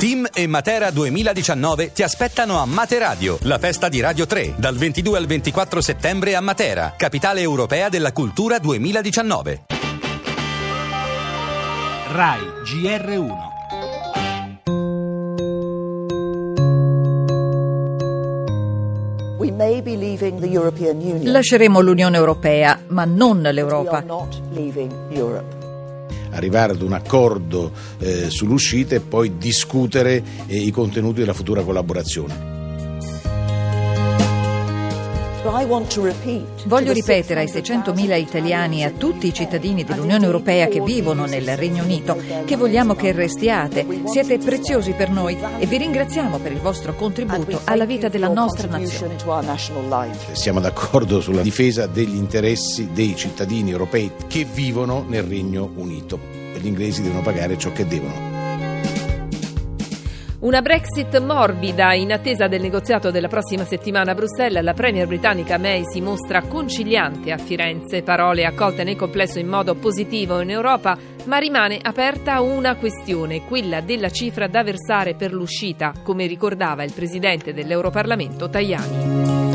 Team e Matera 2019 ti aspettano a Materadio, la festa di Radio 3, dal 22 al 24 settembre a Matera, capitale europea della cultura 2019. RAI GR1 Lasceremo l'Unione Europea, ma non l'Europa arrivare ad un accordo eh, sull'uscita e poi discutere eh, i contenuti della futura collaborazione. Voglio ripetere ai 600.000 italiani e a tutti i cittadini dell'Unione Europea che vivono nel Regno Unito che vogliamo che restiate. Siete preziosi per noi e vi ringraziamo per il vostro contributo alla vita della nostra nazione. Siamo d'accordo sulla difesa degli interessi dei cittadini europei che vivono nel Regno Unito. Gli inglesi devono pagare ciò che devono. Una Brexit morbida in attesa del negoziato della prossima settimana a Bruxelles. La premier britannica May si mostra conciliante a Firenze, parole accolte nel complesso in modo positivo in Europa, ma rimane aperta una questione, quella della cifra da versare per l'uscita, come ricordava il presidente dell'Europarlamento Tajani.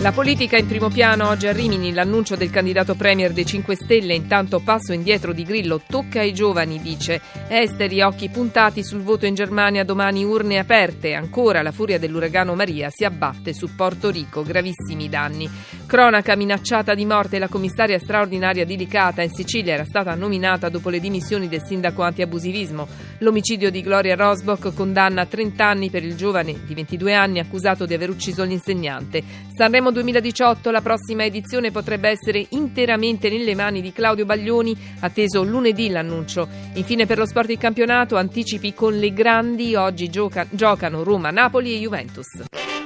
La politica in primo piano oggi a Rimini, l'annuncio del candidato premier dei 5 Stelle, intanto passo indietro di Grillo, tocca ai giovani, dice. Esteri, occhi puntati sul voto in Germania, domani urne aperte, ancora la furia dell'uragano Maria si abbatte su Porto Rico, gravissimi danni. Cronaca minacciata di morte, la commissaria straordinaria di Licata in Sicilia era stata nominata dopo le dimissioni del sindaco antiabusivismo. L'omicidio di Gloria Rosbock condanna 30 anni per il giovane di 22 anni accusato di aver ucciso l'insegnante. Sanremo 2018 la prossima edizione potrebbe essere interamente nelle mani di Claudio Baglioni, atteso lunedì l'annuncio. Infine per lo sport il campionato, anticipi con le grandi, oggi gioca- giocano Roma, Napoli e Juventus.